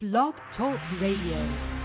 Blog Talk Radio.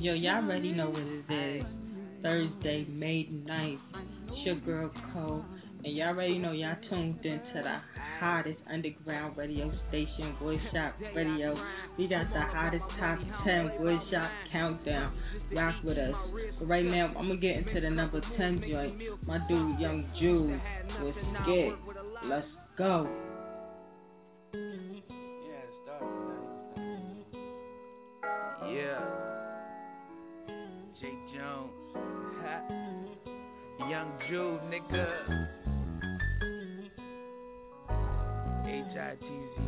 Yo, y'all already know what it is. Thursday, May 9th. It's your girl Cole. And y'all already know y'all tuned into the hottest underground radio station, Wood Shop Radio. We got the hottest top 10 Wood Shop countdown. Rock with us. But right now, I'm going to get into the number 10 joint. My dude, Young Juve, was scared. Let's go. Yeah. Young Jew, nigga. H-I-T-Z.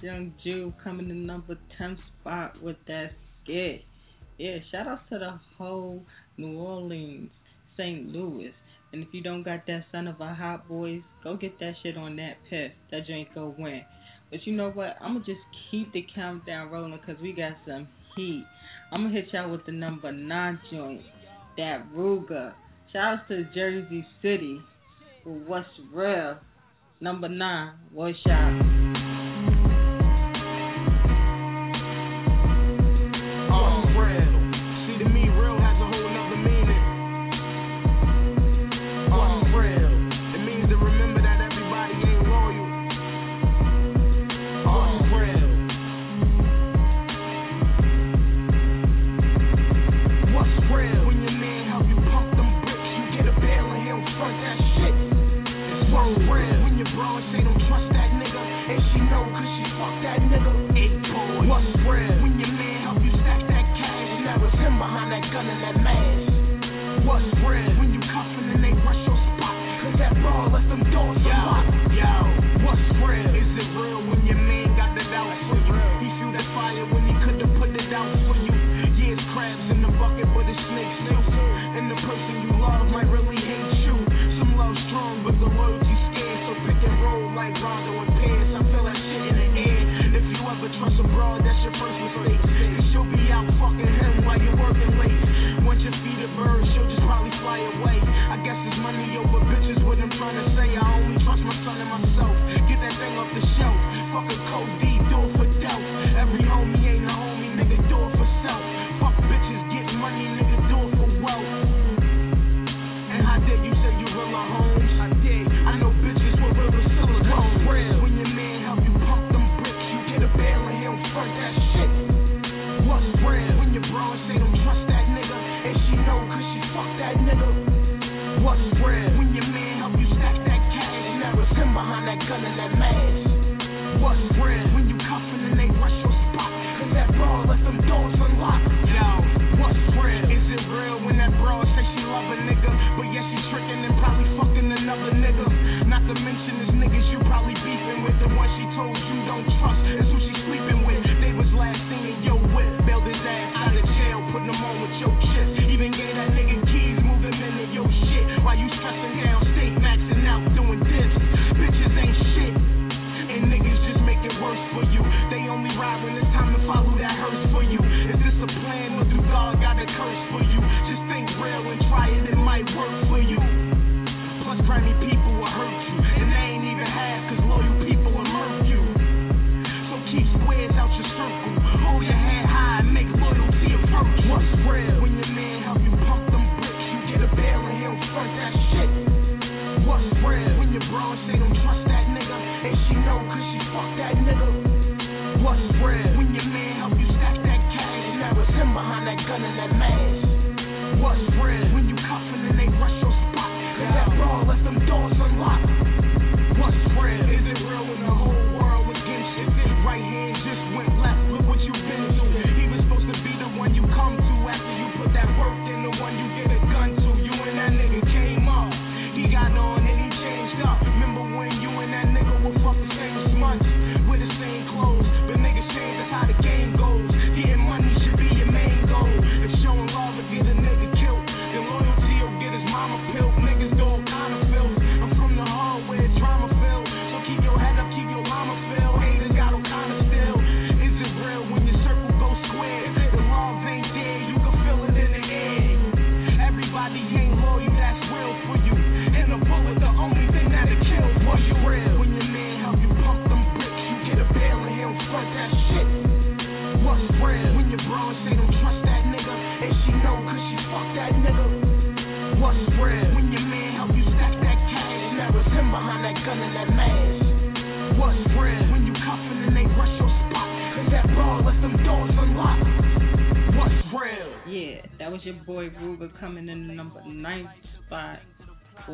Young Juve coming in number 10 spot with that skit. Yeah, shout out to the whole New Orleans, St. Louis. And if you don't got that son of a hot boys, go get that shit on that piff. That joint go win. But you know what? I'm going to just keep the countdown rolling because we got some heat. I'm going to hit y'all with the number 9 joint, that Ruger. Shout out to Jersey City. For what's real? Number nine,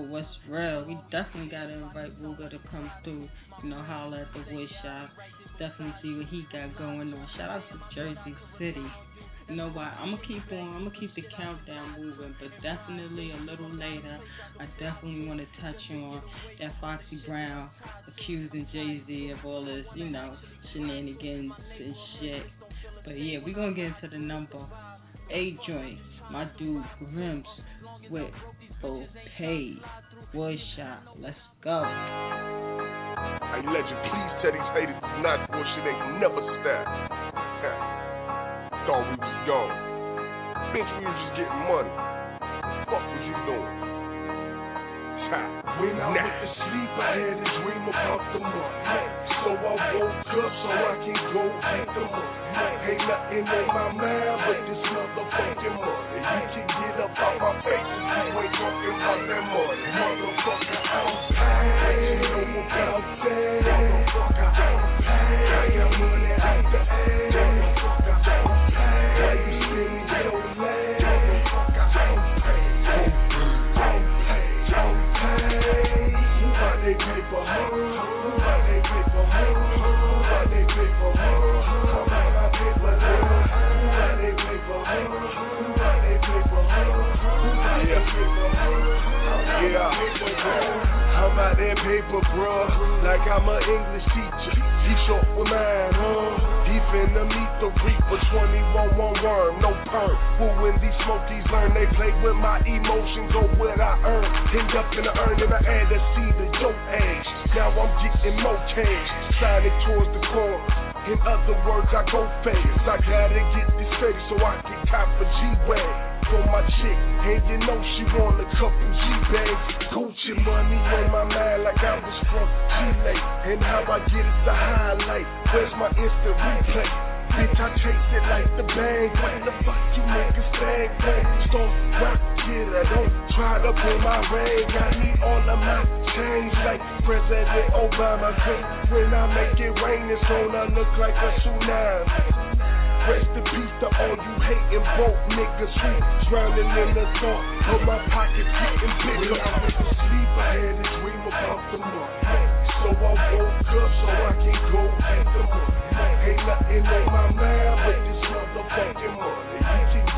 Wood We Definitely gotta invite Wooga to come through, you know, holler at the woodshop. Definitely see what he got going on. Shout out to Jersey City. You know what? I'm gonna keep on. I'm gonna keep the countdown moving, but definitely a little later, I definitely want to touch on that Foxy Brown accusing Jay Z of all this, you know, shenanigans and shit. But yeah, we're gonna get into the number eight joint. My dude Rims with full pay. Wood shop. Let's go. Hey legend, please tell these haters it's not bullshit ain't never stop. Thought we was gone. Bitch, we was just getting money. What the Fuck was you doing? Ha. When I went to sleep, I had a dream about the money. So I woke up so I can go get the money. Ain't nothing on my mind but this motherfucking money. You can get up out my face if you ain't Motherfucker, I'm paid. You know about that. Motherfucker, I'm paid. I got money out the ass. Yeah. I'm out that paper, bruh, like I'm an English teacher. He short with mine, huh? He finna meet the reaper, 21 one worm, no perm. Who when these smokies learn, they play with my emotions or what I earn. End up in the urn and I add a seed to your age. Now I'm getting more cash, signing towards the core. In other words, I go fast. I gotta get this fake so I can cop a G-Wag for my chick. And you know she want a couple G-Bags. Gucci money on my mind like I was from Chile. And how I get it the highlight. Where's my instant replay? Bitch, I chase it like the bang. What the fuck you niggas think? Start rock it, I don't try to pull my ring. I need all of my change like President Obama. Cause when I make it rain, it's gonna look like a tsunami. Rest in peace to all you hating broke niggas who drowning in the thought of my pockets getting bigger. When I went to sleep, I had a dream about the money. So I woke up so I can go get the money. Ain't nothing on my mind but this motherfucking money.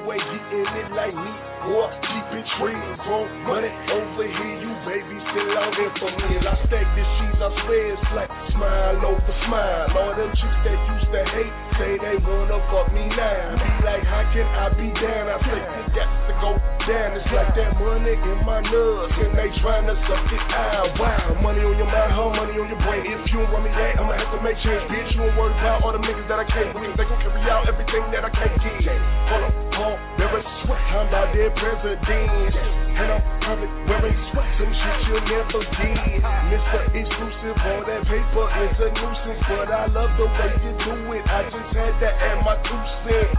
Ain't getting it like me, boy. Keep it real, bro. Money over here, you baby still out there for me. And I stack this cheese, I swear it's like smile over smile. All them chicks that used to hate say they wanna fuck me now. Be like, how can I be down? I say it got to go down. It's like that money in my nuts, and they trying to suck it out. Wow, money on your mind, huh? Money on your brain. If you don't want me that, I'ma have to make change, bitch. You don't worry about all the niggas that I can't win. They gon' carry out everything that I can't get. Hold up, Paul, never sweat. I'm about their president. And I'm public wearing sweat. Some shit you'll never get. Mr. Exclusive, all that paper is a nuisance. But I love the way you do it. I just had to add my two cents.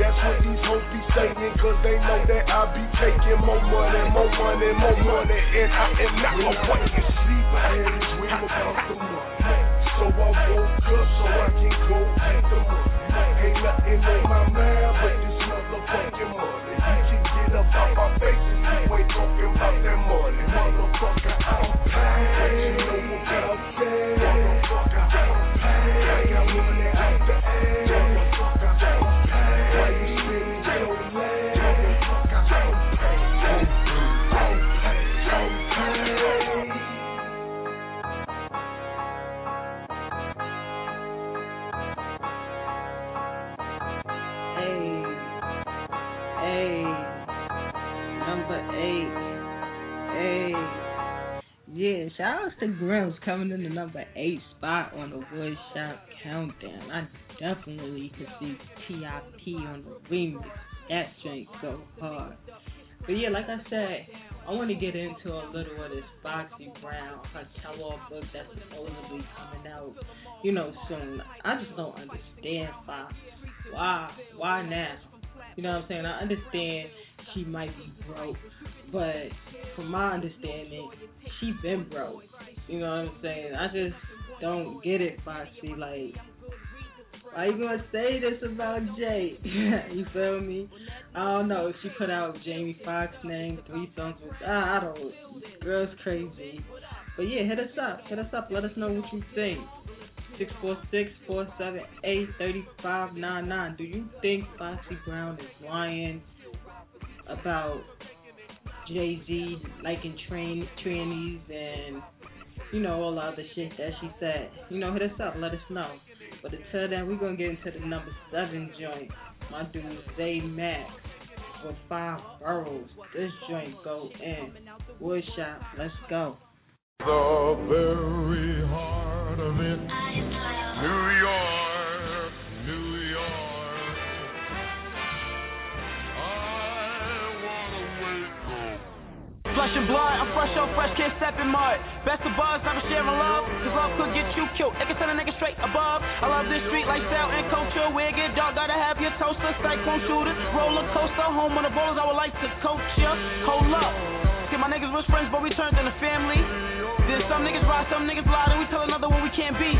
That's what these hoes be saying, cause they know that I be taking more money, more money, more money. And I am not a and sleep. I had a dream about the money. So I woke up so I can go get the money. Ain't nothing on my mind but this motherfucking money. You can get up out my face if you ain't talking about that money. Motherfucker, I'm paid. You know about that. Motherfucker, I'm paid. Yeah. Shout out to Grims coming in the number eight spot on the Woodshop Countdown. I definitely could see T.I.P. on the remix. That joint so hard. But yeah, like I said, I want to get into a little of this Foxy Brown, her tell-all book that's supposedly coming out, you know, soon. I just don't understand Fox. Why? Why now? You know what I'm saying? I understand she might be broke, but from my understanding, she been broke. You know what I'm saying? I just don't get it, Foxy. Like, why you gonna say this about Jay? you feel me? I don't know. She put out Jamie Foxx name, three songs I don't girl's crazy. But yeah, hit us up. Hit us up. Let us know what you think. Six four six four seven eight thirty five nine nine. Do you think Foxy Brown is lying about Jay Z liking train trannies and you know, all the other shit that she said. You know, hit us up, let us know. But until then, we're gonna get into the number seven joint. My dude Zay Mac with five boroughs. This joint go in. Woodshop, let's go. The very heart of it, New York, Flesh and blood, I'm fresh off fresh, can't step in mud. Best of buzz, never sharing love. Cause love could get you killed. It can send a nigga straight above. I love this street lifestyle and culture. It get dark, gotta have your toaster. Cyclone shooter, roller coaster. Home on the bowlers, I would like to coach ya. Hold up. See, my niggas was friends, but we turned into family. Then some niggas ride, some niggas lie, then we tell another what we can't be.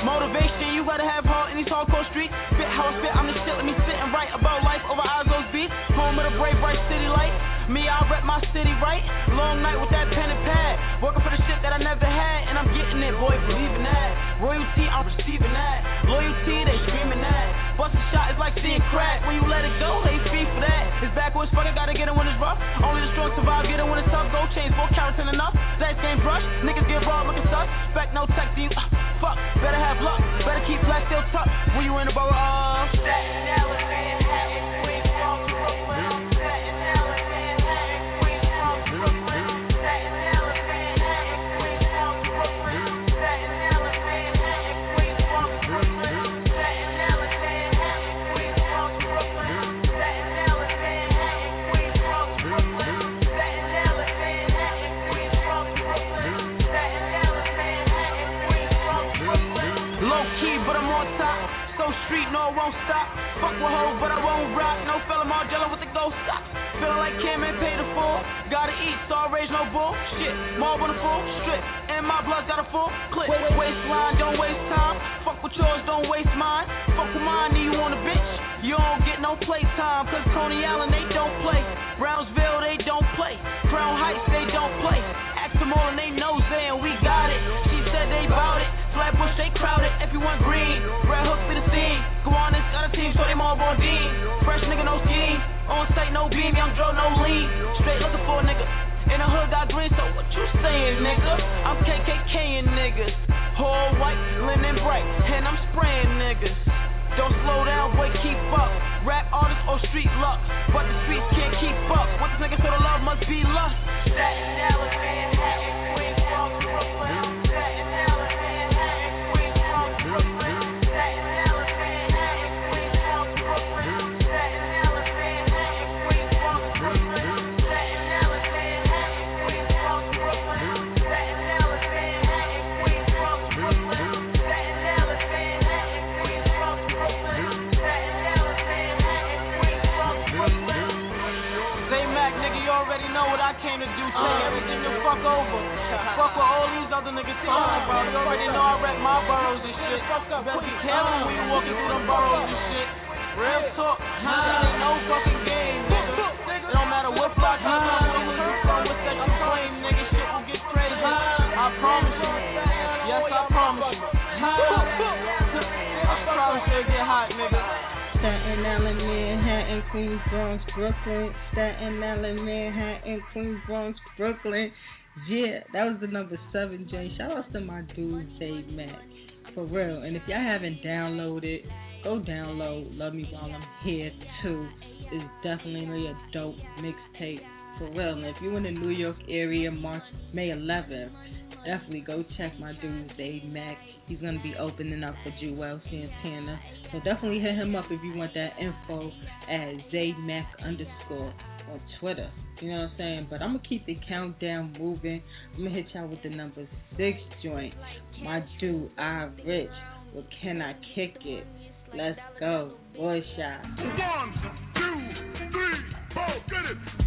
Motivation, you gotta have heart in these hardcore streets. Spit how I spit, I'm the shit, let me sit and write about life over Ozzo's beats. Home of the brave, bright city light. Me, I rep my city, right? Long night with that pen and pad. Working for the shit that I never had, and I'm getting it, boy, believe in that. Royalty, I'm receiving that. Loyalty, they screaming that. Bust a shot is like seeing crack. When you let it go, they speak for that. It's backwards, fuck, I gotta get it when it's rough. Only the strong survive, get it when it's tough. Gold chains, four carats and enough. That game brush, niggas get raw looking sus. Spec no tech you, uh, fuck. Better have luck, better keep black still tucked. When you in the borough Staten Feeling like Cam ain't paid the full. Gotta eat, I raise no bull. Shit, more on the full strip. And my blood got a full clip. Waistline, don't waste time. Fuck with yours, don't waste mine. Fuck with mine, you want a bitch. You don't get no playtime, cause Coney Island, they don't play. Brownsville, they don't play. Crown Heights, they don't play. Ask them all and they know Zay and we got it. She said they bout it. Flatbush, they crowded. If you want green, red hook for the scene. Go on, it's got a team, so they more born Dean. Fresh nigga, no scheme. On site, no beam. Young Joe, no lean. Straight looking for a nigga. In the hood, got green, so what you saying, nigga? I'm KKKing niggas. Whole white, linen bright. And I'm spraying niggas. Don't slow down, boy, keep up. Rap artist or street luck. But the streets can't keep up. What this nigga, so the love must be lust. Staten Island, Manhattan, Queens, fuck what all these other niggas talking about. You already know I rep my boroughs and shit. Better be careful when you walking through them boroughs and shit. Real talk, huh? Ain't no fucking game, nigga. It don't matter what block you from, where you from, what sex you claim, nigga. Shit will get crazy. I promise you. Yes, I promise you. I promise you it get hot, nigga. Staten Island, Manhattan, Queens, Bronx, Brooklyn. Staten Island, Manhattan, Queens, Bronx, Brooklyn. Yeah, that was the number seven, Jay. Shout out to my dude, Zay Mac. For real. And if y'all haven't downloaded, go download Love Me While I'm Here too. It's definitely a dope mixtape. For real. And if you're in the New York area, March, May 11th, definitely go check my dude, Zay Mac. He's going to be opening up for Juelz Santana. So definitely hit him up if you want that info at Zaymac underscore on Twitter. You know what I'm saying? But I'm to keep the countdown moving. I'm to hit y'all with the number six joint. My dude, I Rich. Well, can I kick it? Let's go. Boy shot. One, two, three, four, get it.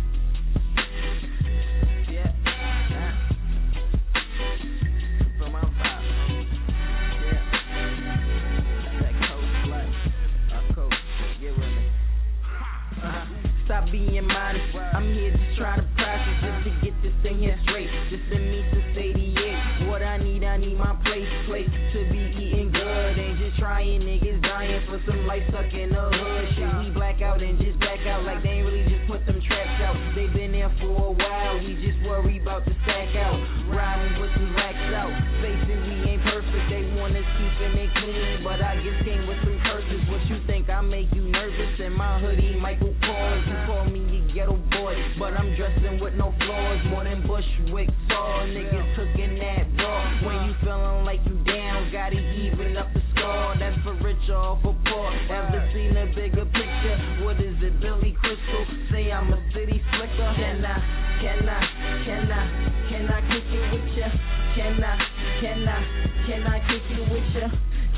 Being modest. I'm here just trying to practice just to get this thing here straight. Just to meet the 88. What I need, I need my place. Place to be eating good. ain't just trying, niggas dying for some life stuck in the hood. Shit, we black out and just back out like they ain't really just put them traps out. They been there for a while, we just worry about the stack out. Riding with some racks out, facing we ain't perfect. They want us keeping it clean, but I guess came with some curses. What you think I make you nervous? In my hoodie, Michael Kors. You call me a ghetto boy, but I'm dressing with no flaws. More than Bushwick saw niggas cooking that raw. When you feeling like you down, gotta even up the score. That's for rich or for poor. Ever seen a bigger picture? What is it, Billy Crystal? Say I'm a city slicker. Can I, can I, can I, can I kick it with ya? Can I, can I, can I kick it with ya?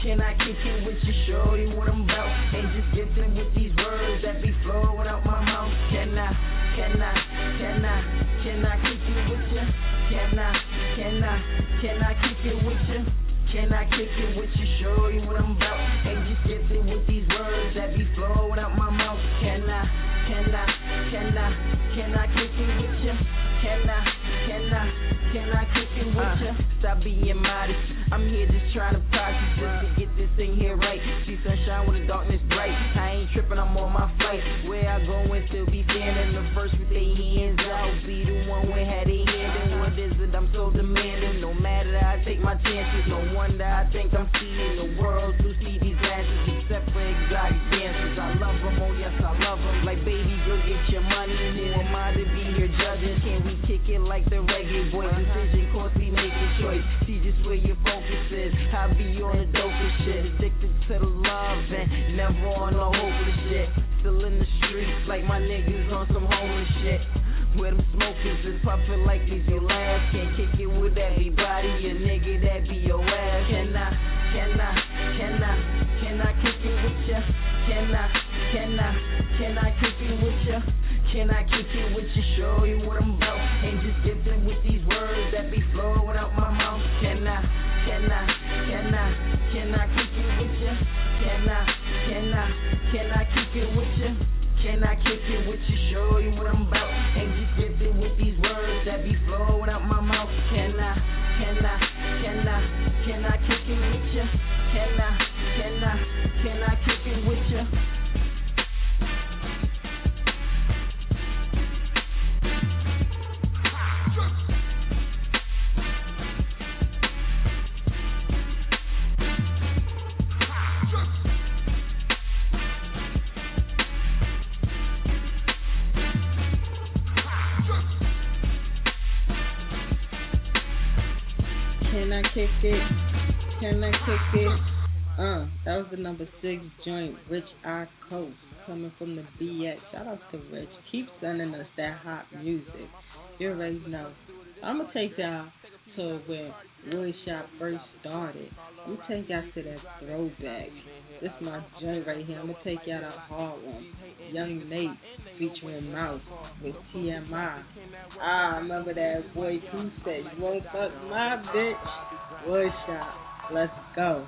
Can I kick it with you, show you what I'm about? Ain't just gifted with these words that be flowing out my mouth. Can I, can I, can I, can I kick it with you? Can I, can I, can I kick it with you? Can I kick it with you, show you what I'm about? Ain't just it with these words that be flowing out my mouth. Can I, can I, can I, can I kick it with you? Can I, can I, can I kick it with you? Uh, stop being modest. I'm here just trying to practice just to get this thing here right. See sunshine when the darkness bright. I ain't tripping, I'm on my flight. Where I go and still be standing the first with their hands out. Be the one with had a hand in what is it? I'm so demanding. No matter I take my chances. No wonder I think I'm seeing the world through CD's glasses. Except for exotic dancers. I love them, oh yes, I love them. Like baby, go get your money. Who am I to be here judging? Can we kick it like the reggae boy? Decision, course we make a choice. See just where your focus is. I be on the dopest shit. Addicted to the love and never on the hopeless shit. Still in the streets like my niggas on some homeless shit. Where them smokers is puffin' like these your last. Can't kick it with everybody, a nigga that be your ass. Can I, can I, can I, can I kick it with ya? Can I, can I, can I kick it with ya? Can I kick it with you, show you what I'm about? Ain't just gifted with these words that be flowing out my mouth. Can I, can I, can I, can I kick it with you? Can I, can I, can I kick it with you? Can I kick it with you, show you what I'm about? Ain't just gifted with these words that be flowing out my mouth. Can I, can I, can I, can I Can I, can I, can I number six joint, Rich I Coast, coming from the BX. Shout out to Rich. Keep sending us that hot music. You already know. I'm gonna take y'all to where Woodshop first started. Gonna take y'all to that throwback. This is my joint right here. I'm gonna take y'all to Harlem. Young Nate featuring Mouse with TMI. Ah, I remember that boy who said, You won't fuck my bitch. Woodshop. Let's go.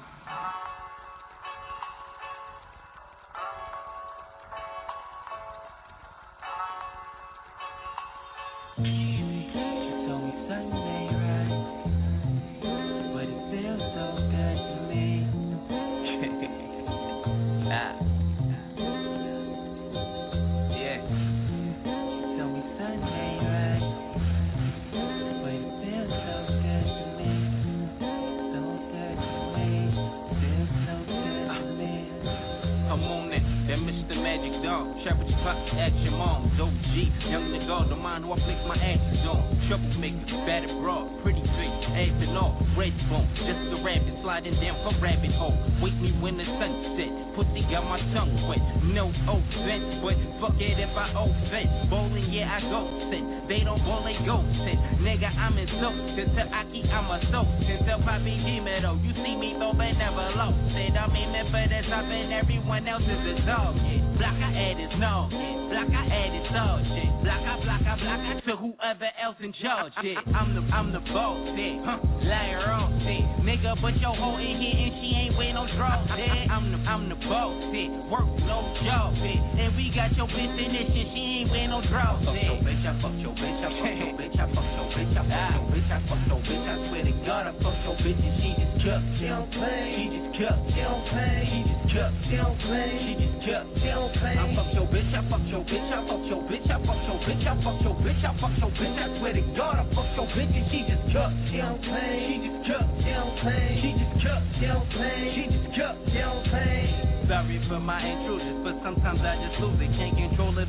Magic Dog. Trapper Tupac, at your mom's OG. Young nigga, don't mind who I flick my asses on. Troublemaker, bad and broad, pretty face, ass and all, red bone. Just a rabbit sliding down from rabbit hole. Wake me when the sun set. Pussy got my tongue wet. No offense, but fuck it if I offense. Bowling, yeah, I go sin. They don't bowl, they go sin. Nigga, I'm in soap. Since the Aki, I'm a soap. Since the Poppy Dimero, you see me though, but never lost it. I'm aiming for the top and everyone else is a dog shit. Block I add is no shit. Block I add is dog shit. Block I, block I, block I to whoever else in charge shit. I'm the, I'm the boss shit. Huh, liar on shit. Nigga, but your hoe in here and she ain't with no draw shit. I'm the, I'm the boss shit. Work no job shit. And we got your bitch in this shit. She ain't with no draw shit. Fuck your bitch, I fuck your bitch, I fuck your bitch, I fuck your bitch, I fuck your bitch, I fuck your bitch. I swear to God, I fuck your bitch and she just cut. She don't play. She just cut. She don't play. She cut. She don't play. She just cut. She don't play. I fuck your bitch. I fuck your bitch. I fuck your bitch. I fuck your bitch. I fuck your bitch. I fuck your bitch. I swear to God, I fuck your bitch she just cut. She don't play. She just cut. She don't play. She just cut. She don't play. She just cut. She don't play. Sorry for my intrusions, but sometimes I just lose it. Can't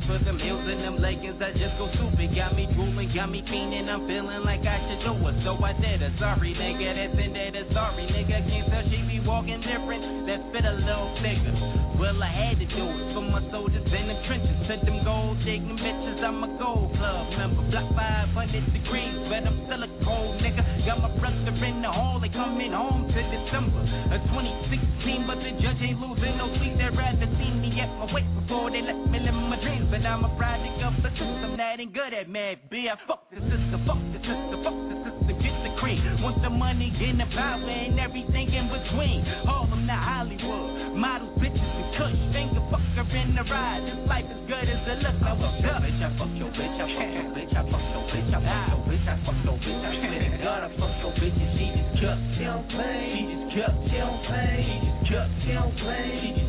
for them heels and them leggings. I just go stupid. Got me drooling, got me fiending. I'm feeling like I should do it, so I did it. Sorry, nigga, that's in there. That's sorry, nigga. Can't tell she be walking different. That fit a little bigger. Well, I had to do it for my soldiers in the trenches. To them gold digging bitches, I'm a gold club member. Block 500 degrees, but I'm still a cold nigga. Got my brother in the hall, they coming home to December of 2016, but the judge ain't losing no sleep. They'd rather see me at my weight before they let me live my dreams. But I'm a product of the system that ain't good at mad B. I fuck the system, fuck the system, fuck the system, get the cream. Want the money, get the power, and everything in between. All them to Hollywood, models, bitches, and kush. Finger fucker in the ride. This life is good as it looks. I fuck your bitch, I fuck your bitch, I fuck your bitch, I fuck your bitch, I fuck your bitch, I fuck your bitch. I swear to God, I fuck your bitch and she just cut. She don't play. She just cut. She don't play. She just cut. She don't play. She just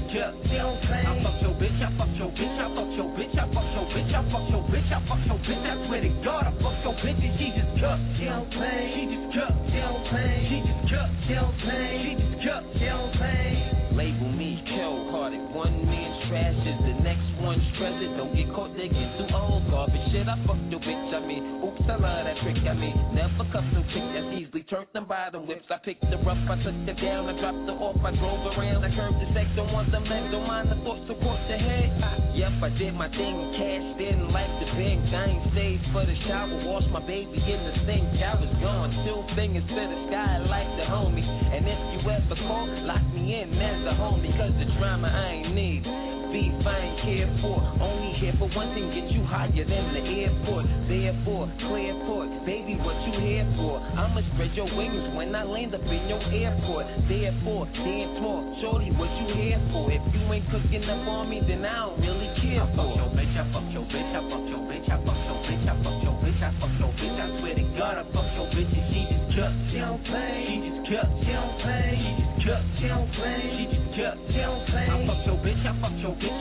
bitch, I fuck your bitch, I fuck your bitch, I fuck your bitch, I fuck your bitch, I fuck your bitch. I swear to God, I fuck your bitch and she just cut. She don't play. She just cut. She don't play. She just cut. She don't play. She just cut. She don't play. Label me cold hearted. One man's trash is the next one's treasure. Don't get caught digging too old garbage shit. I fucked your bitch. I mean, oops, I love that trick. I mean, never cuff no chick that's turned them by them whips. I picked her up, I took her down, I dropped her off, I drove around. I curved the sex, don't want them legs, don't mind the thoughts across the head. Yep, I did my thing, cashed in like the. I ain't stayed for the shower, washed my baby in the sink. I was gone, two fingers to the sky like the homie. And if you ever call, lock me in as a homie, cause the drama I ain't need. Beef I ain't care for, only here for one thing, get you higher than the airport. Therefore, clear port, baby, what you here for? I'ma spread your wings when I land up in your airport. Therefore, dance more, shorty, what you here for? If you ain't cooking up on me, then I don't really care for. I fuck your bitch, I fuck your bitch, I fuck your bitch, I fuck your bitch, I fuck your bitch, I fuck your bitch. I swear to God, I fuck your bitch and she just cut. She don't play.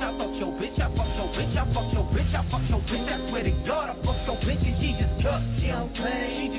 I fuck your bitch, I fuck your bitch, I fuck your bitch, I fuck your bitch. I swear to God, I fuck your bitch and she just cut. She don't play. She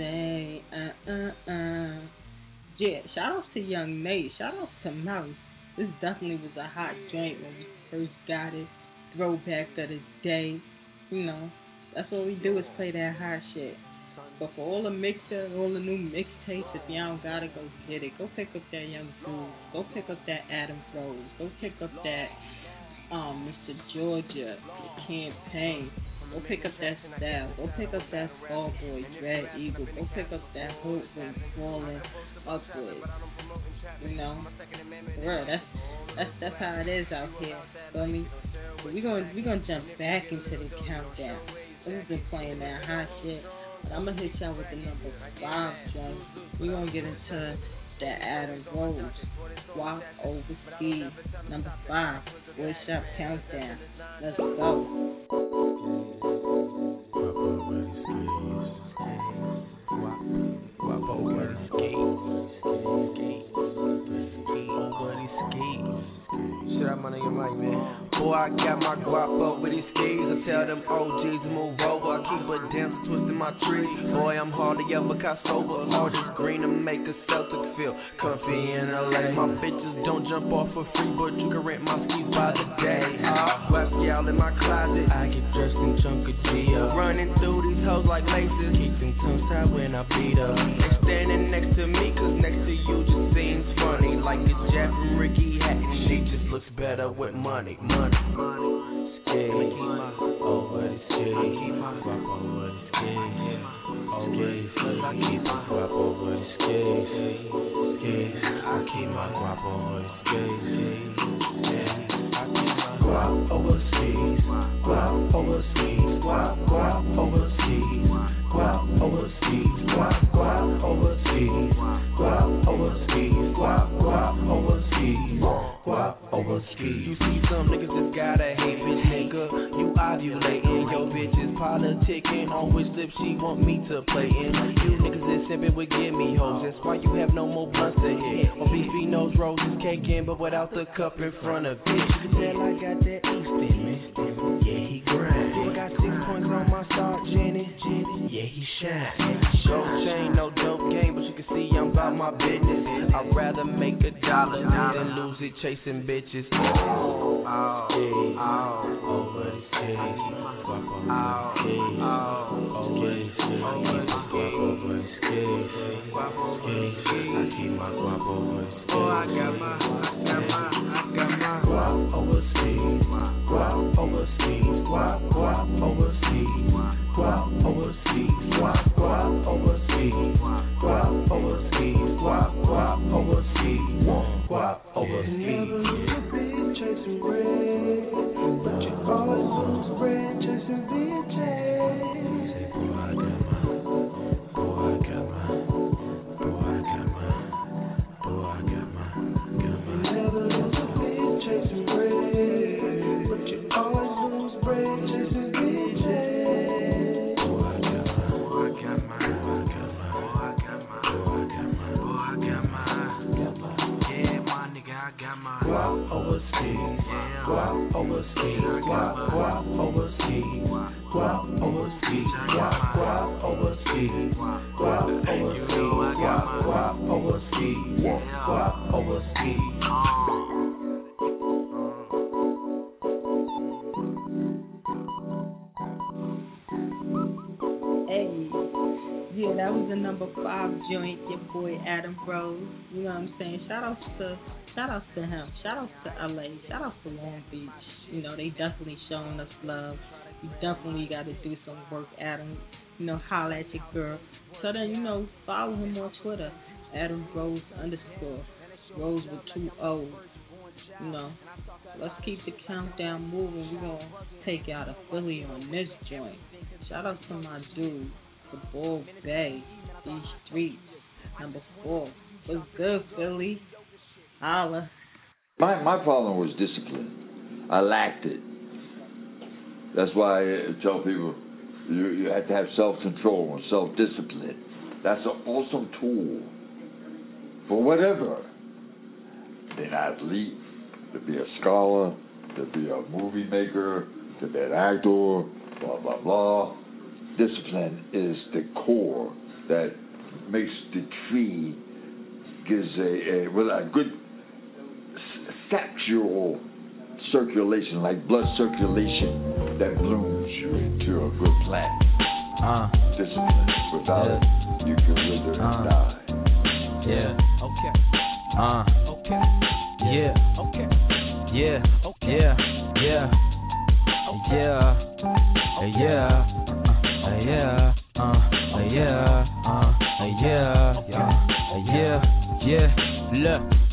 Jose uh uh uh Yeah, shout outs to Young Nate, shout outs to Mouse. This definitely was a hot joint when we first got it. Throwback of the day. You know, that's what we do is play that hot shit. But for all the mixer, all the new mixtapes, if y'all don't gotta go get it, go pick up that Young Dude. Go pick up that Adam Rose. Go pick up that um Mr. Georgia, campaign. Go pick up that style. Go pick up that Starboy, Dread Eagle. Go pick up that Hope when falling upwards. You know, real. That's that's that's how it is out here. Feel me? But we gonna we gonna jump back into the countdown. We've been playing that hot shit. But I'm gonna hit y'all with the number five joint. We gonna get into that Adam Rose. Walk overseas. Number five. Boy Shop Countdown. Let's go. Boy, I got my guap up with these skis. I tell them OGs to move over. I keep a dance twisting my tree. Boy, I'm hardly ever caught sober. All this green to make a Celtic feel comfy in LA. My bitches don't jump off for free, but you can rent my skis by the day. I wax y'all in my closet. I get dressed in chunk of Gia. Running through these hoes like laces. Keep them tongues tied when I beat up. They standing next to me, cause next to you Like Jeff from Ricky. She just looks better with money, money, money. Skate, the skate, cup in front of Adam Rose. You know what I'm saying? Shout outs to shout outs to him. Shout outs to LA. Shout outs to Long Beach. You know, they definitely showing us love. You definitely gotta do some work, Adam. You know, holla at your girl. So then, you know, follow him on Twitter, Adam Rose underscore. Rose with two O's. You know. Let's keep the countdown moving. We're gonna take out a Philly on this joint. Shout out to my dude, the Bull Bay, these streets, number four. What's good, Philly? Holla. My my problem was discipline. I lacked it. That's why I tell people you you have to have self control and self discipline. That's an awesome tool for whatever. Be an athlete, to be a scholar, to be a movie maker, to be an actor, blah blah blah. Discipline is the core that makes the tree gives a, a well a good sexual circulation, like blood circulation, that blooms you into a good plant. Uh, Discipline. Without it, you can wither and Uh. die. yeah. Okay, Uh, okay, yeah. okay, Yeah, okay. yeah, yeah, yeah, uh, yeah, uh, yeah,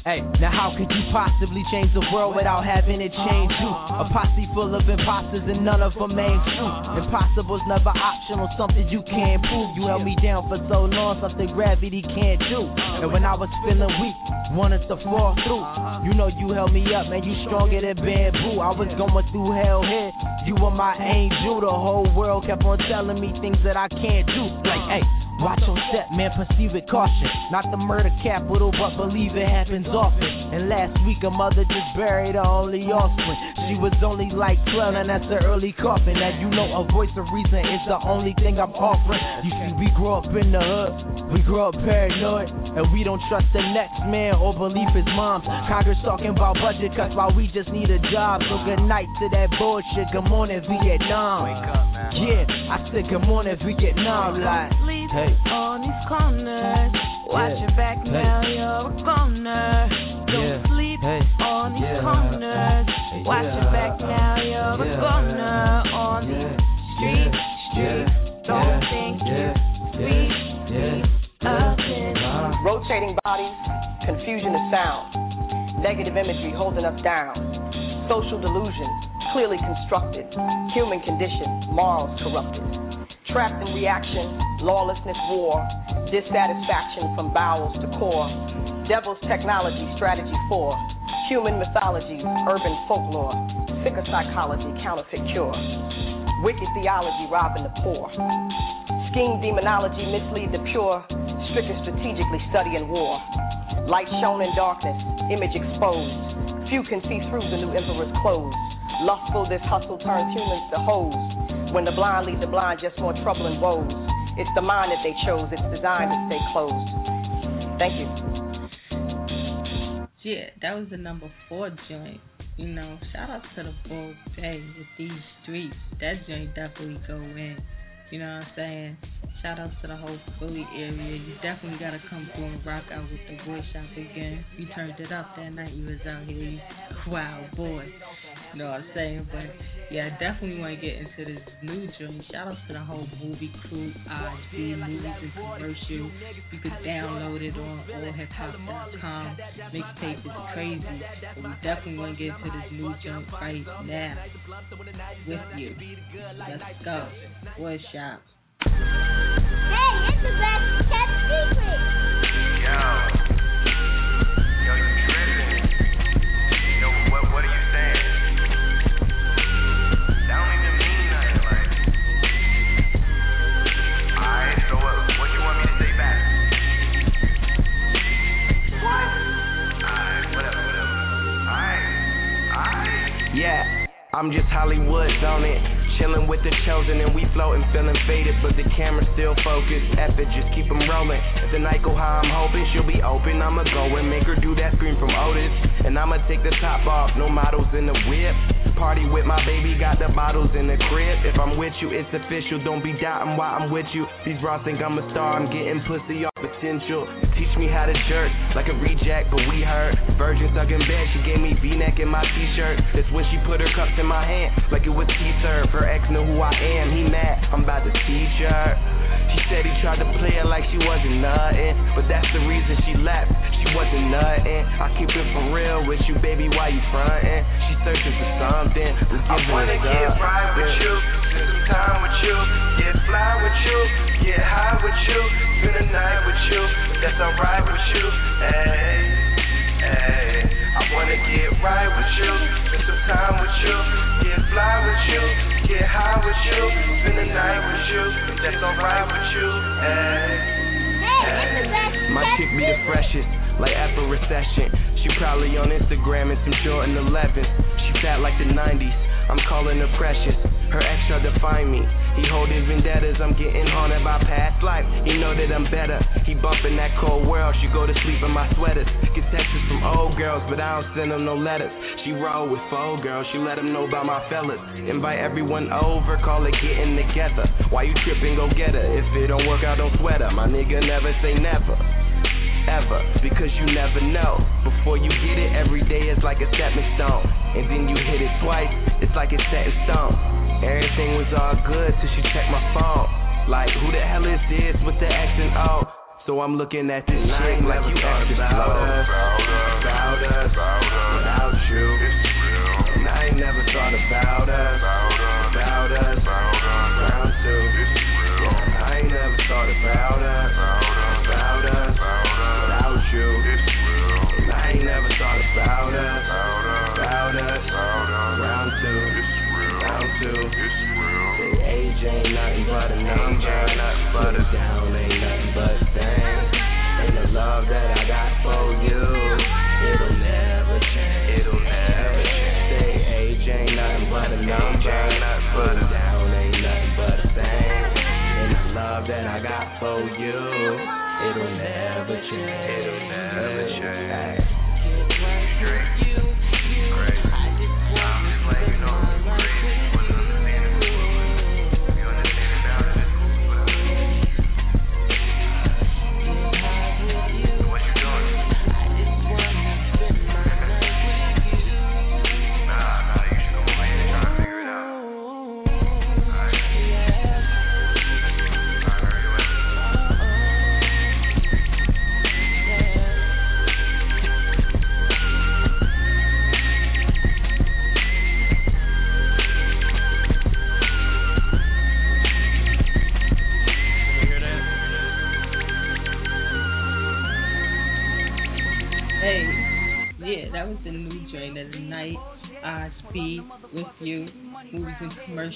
hey, now how could you possibly change the world without having it change you? A posse full of imposters and none of them ain't true. Impossible's never optional, something you can't prove. You held me down for so long, something gravity can't do. And when I was feeling weak, wanted to fall through, you know you held me up, man. You stronger than bamboo. I was going through hell here. You were my angel. The whole world kept on telling me things that I can't do. Like, hey, Watch your step, man, perceive it caution. Not the murder capital, but believe it happens often. And last week, a mother just buried her only offspring. She was only like 12, and that's her early coffin. Now you know a voice of reason is the only thing I'm offering. You see, we grow up in the hood, we grow up paranoid, and we don't trust the next man or believe his moms. Congress talking about budget cuts while we just need a job. So good night to that bullshit. Good morning, Vietnam. Yeah, I said good morning, Vietnam. Like, hey. on these corners. Watch Yeah. your back Hey. now, you're a goner. Don't Yeah. sleep Hey. on these Yeah. corners. Watch Yeah. your back now, you're a Yeah. goner. On these streets, streets. Don't think you reach me up in Rotating bodies, confusion of sound, negative imagery holding us down, social delusion, clearly constructed, human condition, morals corrupted, trapped in reaction, lawlessness, war, dissatisfaction from bowels to core, devil's technology, strategy for, human mythology, urban folklore, sicker psychology, counterfeit cure, wicked theology robbing the poor. Scheme demonology mislead the pure, stricken strategically studying war. Light shown in darkness, image exposed. Few can see through the new emperor's clothes. Lustful, this hustle turns humans to hoes. When the blind lead the blind, just more trouble and woes. It's the mind that they chose, it's designed to stay closed. Thank you. Yeah, that was the number four joint. You know, shout out to the Bull Bay with these streets. That joint definitely go in. You know what I'm saying? Shout out to the whole Philly area. You definitely gotta come through and rock out with the wood shop again. You turned it up that night you was out here. You, wow, boy. You know what I'm saying? But yeah, I definitely want to get into this new joint. Shout out to the whole movie crew, IG, movies and commercial. You could download it on allhiphop.com. Mixtape is crazy. But we definitely want to get into this new joint right now with you. Let's go. Wood shop. Hey, it's the best kept secret. Yo. Yo, I'm just Hollywood on it. Chillin' with the chosen and we floatin', feeling faded, but the camera still focused. It, just keep 'em rollin'. If the night go how I'm hoping, she'll be open. I'ma go and make her do that scream from Otis. And I'ma take the top off, no models in the whip. Party with my baby, got the bottles in the crib. If I'm with you, it's official. Don't be doubting why I'm with you. These bras think I'm a star, I'm getting pussy off potential. Teach me how to jerk like a reject, but we heard. Virgin stuck in bed, she gave me V-neck in my t-shirt. That's when she put her cups in my hand, like it was T-serve. Her ex knew who I am, he mad. I'm about to teach her. She said he tried to play her like she wasn't nothing, but that's the reason she left. She wasn't nothing. I keep it for real with you, baby. Why you frontin'? She searching for something. We're I wanna it get right with you, spend some time with you, fly with you, get high with you, spend the night with you. That's alright with you, hey, hey. I wanna get right with you, spend some time with you, get fly with you, get high with you, spend the night with you. That's alright with you, hey. hey. My chick be the freshest, like after recession. She probably on Instagram in some Jordan 11s. She fat like the 90s. I'm calling her precious. Her ex tried to find me. He holding vendettas. I'm getting haunted by past life. He know that I'm better. He bumping that cold world. She go to sleep in my sweaters. Get texts from old girls, but I don't send them no letters. She roll with four girls. She let them know about my fellas. Invite everyone over. Call it getting together. Why you tripping? Go get her. If it don't work out, don't sweat her. My nigga never say never ever because you never know. Before you get it, every day is like a stepping stone. And then you hit it twice, it's like it's set in stone. Everything was all good till she checked my phone. Like, who the hell is this with the X and O? So I'm looking at this chick like you extra slow. About us, without you. And I ain't never thought about but a number. Put it down, ain't nothing but things. And the love that I got for you, it'll never change. It'll never change. Say age ain't nothing but a number. Put it down, ain't nothing but things. And the love that I got for you, it'll never change.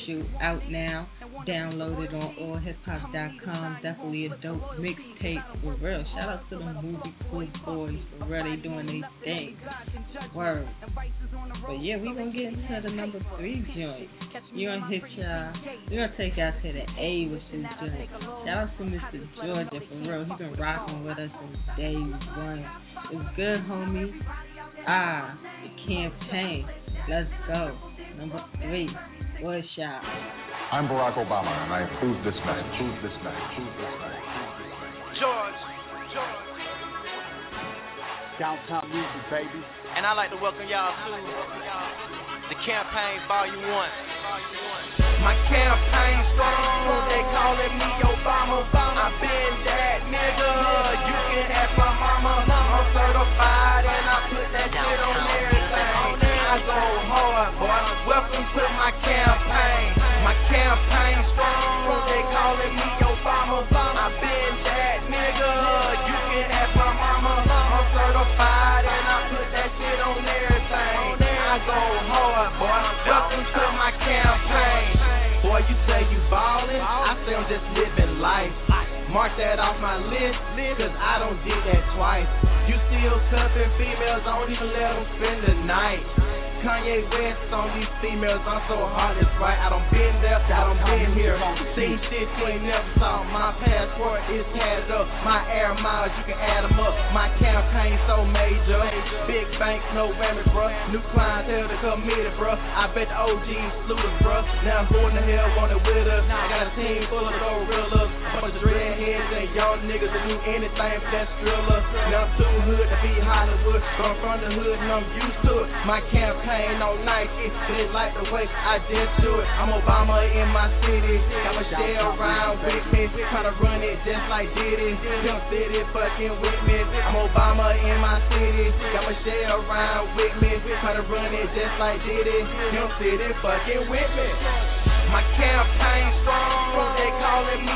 And out now. Download it on allhiphop.com. Definitely a dope mixtape for real. Shout out to the movie cool boys for real. They doing their thing. Word. But yeah, we gonna get into the number three joint. You gonna hit y'all. We gonna take y'all to the A with this joint. Shout out to Mr. Georgia for real. He been rocking with us since day one. It's good, homie. Ah, the campaign. Let's go. Number three. What's y'all? I'm Barack Obama, and I approve this man. Approve this man. Approve this man. George, George. Downtown music, baby. And I'd like to welcome y'all to the campaign volume one. My campaign strong, they calling me Obama. I been that nigga. You can ask my mama. I'm certified and I put that shit on everything. I go boy. Welcome to my campaign. My campaign strong, they calling me Obama. I been that nigga. You can ask my mama. I'm certified and I put that shit on everything. I go hard, boy. Welcome to my campaign. Boy, you say you ballin', I say I'm just living life. Mark that off my list, cause I don't did that twice. You still cuffing females, I don't even let them spend the night. Kanye West on these females, I'm so hard it's right. I don't been there, I don't been here. Seen shit you ain't never saw. My passport is tatted up, my air miles, you can add them up. My campaign so major. Big banks, no whammy, bruh. New clientele to committed, bruh. I bet the OGs slew us, bruh. Now who in the hell want it with us? I got a team full of gorillas. A bunch of dreadheads and young niggas that do anything for that thriller. Now I'm too hood to be Hollywood, but I'm from the hood and I'm used to it. My campaign no Nike, it's like the way I just do it. I'm Obama in my city, got my shell around with me, tryna run it just like Diddy. Pimp City fucking with me. I'm Obama in my city, got my shell around with me, tryna run it just like Diddy. Pimp City fucking with me. My campaign strong, they calling me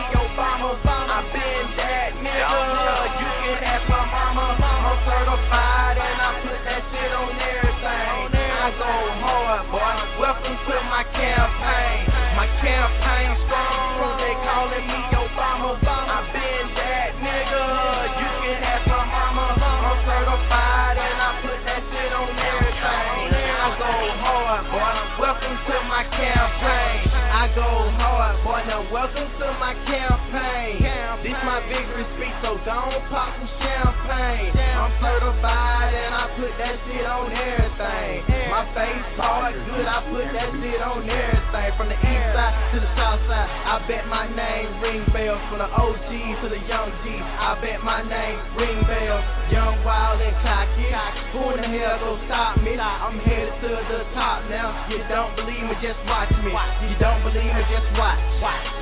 campaign. I go hard, boy. Now welcome to my campaign. My victory speech, so don't pop some champagne. I'm certified and I put that shit on everything. My face part good, I put that shit on everything. From the east side to the south side, I bet my name ring bells. From the OG to the young G, I bet my name ring bells. Young, wild, and cocky. Who in the hell gon' stop me? I'm headed to the top now. You don't believe me, just watch me. You don't believe me, just watch.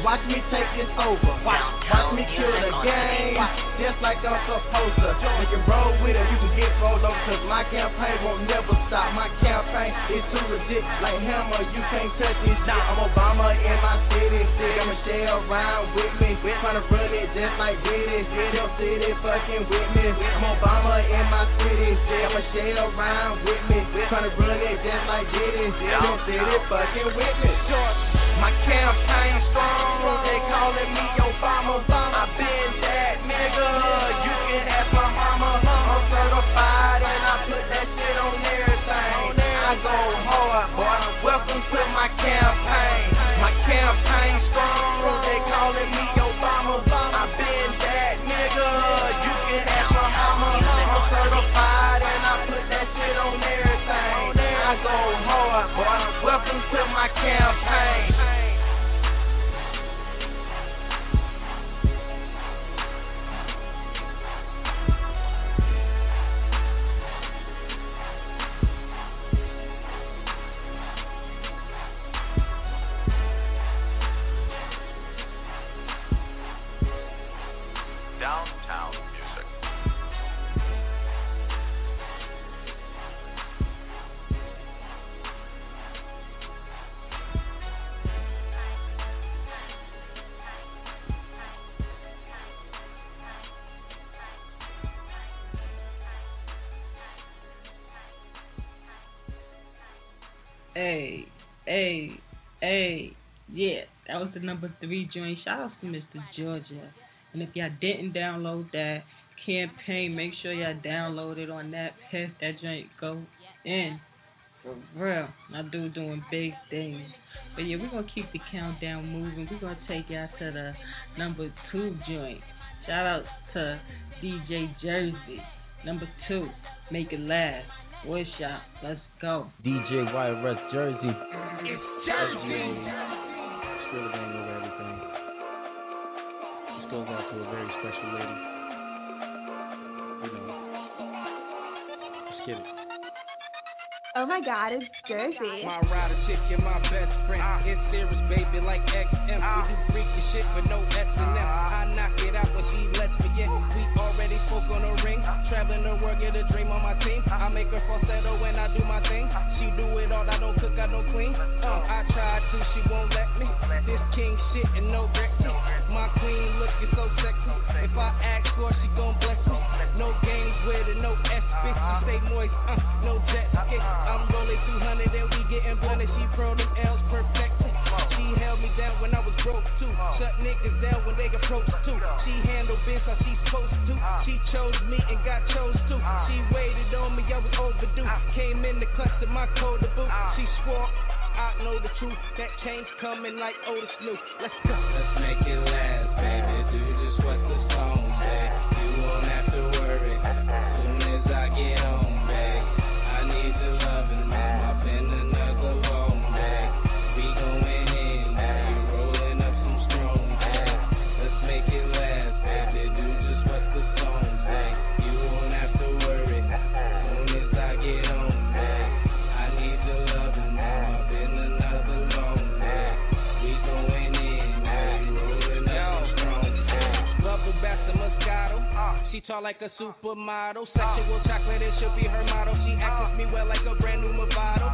Watch me take this over. Watch me kill the game, just like I'm supposed to. You can roll with it, you can get rolled over, cause my campaign won't never stop. My campaign is too legit, like Hammer, you can't touch this shit. I'm Obama in my city, got Michelle around with me, We tryna run it just like Diddy. Your city fucking with me. I'm Obama in my city, got Michelle around with me, We tryna run it just like Diddy. Your city fucking with me. My campaign strong, they calling me Obama. I was the joint. Shout out to Mr. Georgia. And if y'all didn't download that campaign, make sure y'all download it on that pass that joint go in. For real. My dude doing big things. But yeah, we're gonna keep the countdown moving. We're gonna take y'all to the number two joint. Shout out to DJ Jersey. Number two, make it last. Voice shop, let's go. DJ YRS Jersey. It's Jersey. Still going over everything. This goes out to a very special lady. You know. Let's get it. Oh my god, it's Jersey. My rider chick and my best friend. Ah. It's serious, baby, like XM. Ah. We do freaky shit with no S and M. Ah. I knock it out when she lets We already spoke on the ring. Traveling the world, get a dream on my team. I make her falsetto when I do my thing. She do it all, I don't cook, I don't clean. Uh, I try to, she won't let me. This king shit and no Brexit. My queen looking so sexy. If I ask for, she gon' bless me. No games with it, no S bitch. She stay moist, uh, no jet ski. I'm rolling 200 and we getting blended. She pro them L's perfected. She held me down when I was broke too. Oh. Shut niggas down when they approach too. Oh. She handled how she's supposed to. Oh. She chose me and got chose too. She waited on me, I was overdue. Came in the clutch to my code to boot. She swore. I know the truth, that change coming like Otis knew. Let's go. Let's make it last, baby. Do just what the song say. You won't have to worry. Soon as I get home, tall like a supermodel. Sexual chocolate, it should be her motto. She acts with me well like a brand new Movado.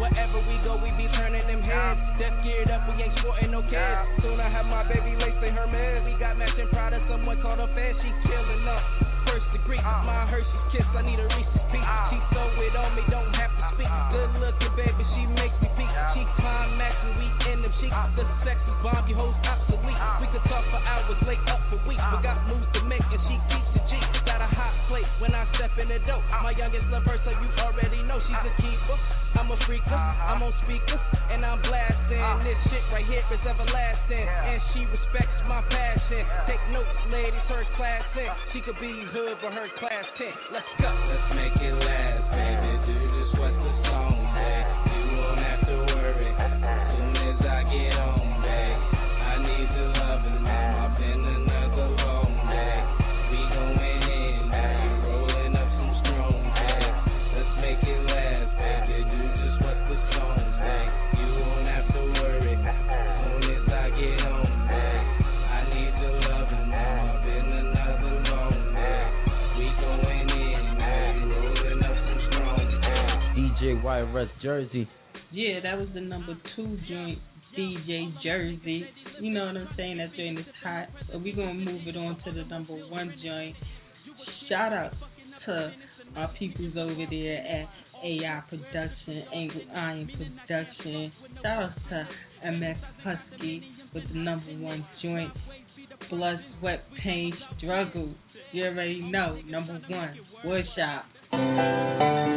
Wherever we go, we be turning them heads. Death geared up, we ain't sporting no kids. Soon I have my baby lace in her meds. We got matching products, someone called her fed. She killing up. First degree, my Hershey's kiss. I need a Reese's piece. She throw it on me, don't have to speak. Good looking, baby, she makes me peak. She climax when we in them cheeks. The sexy bomb, you hoes obsolete. We could talk for hours, late up for weeks. We got moves to make, and she keeps the G. Got a hot plate when I step in the dough. My youngest lover, so you already know she's a keeper. I'm a freaker, I'm on speakers, and I'm blasting. This shit right here is everlasting, and she respects my passion. Take notes, ladies, her class 10. She could be hood, but her class 10. Let's go. Let's make it last, baby. Do just DJ YRS Jersey. Yeah, that was the number two joint, DJ Jersey. You know what I'm saying? That joint is hot. So we're gonna move it on to the number one joint. Shout out to our peoples over there at AI Production, Angle Iron Production. Shout out to MF Husky with the number one joint. Blood, sweat, pain, struggle. You already know. Number one, Woodshop.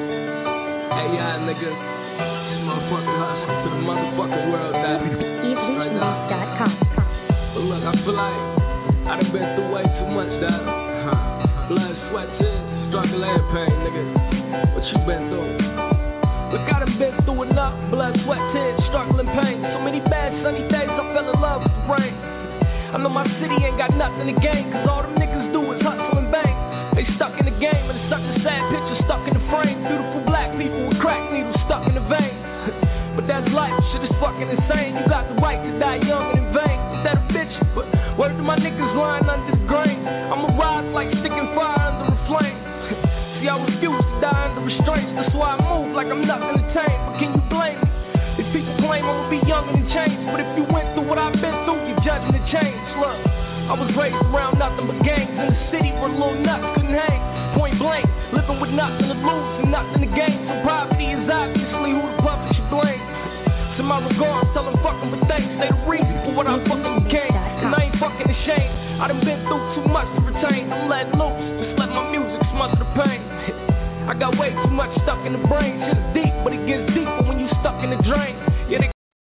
Hey, y'all hustle to the motherfucking world, dog. Right now. But look, I feel like I done been through way too much, dog. Uh-huh. Blood, sweat, tears, struggle, and pain, nigga. What you been through? Look, I done been through enough blood, sweat, tears, struggle, and pain. So many bad sunny days, I fell in love with the rain. I know my city ain't got nothing to gain, cause all them niggas fucking insane. You got the right to die young and in vain. Is that a bitch? But where do my niggas lying under the grain? I'ma rise like sticking fire under the flame. See, I refuse to die under restraints. That's why I move like I'm nothing to tame. But can you blame me? If people claim I'ma be young and changed, but if you went through what I've been through, you're judging the change. Look, I was raised around nothing but gangs in the city where little nuts couldn't hang. Point blank, living with nothing to lose and nothing to gain. So poverty is obviously who the public should blame. To my regards, tell them fucking but thanks. They the reason for what I fucking became. And I ain't fucking ashamed. I done been through too much to retain. I'm letting loose, just let my music smother the pain. I got way too much stuck in the brain. Shit's deep, but it gets deeper when you stuck in the drain.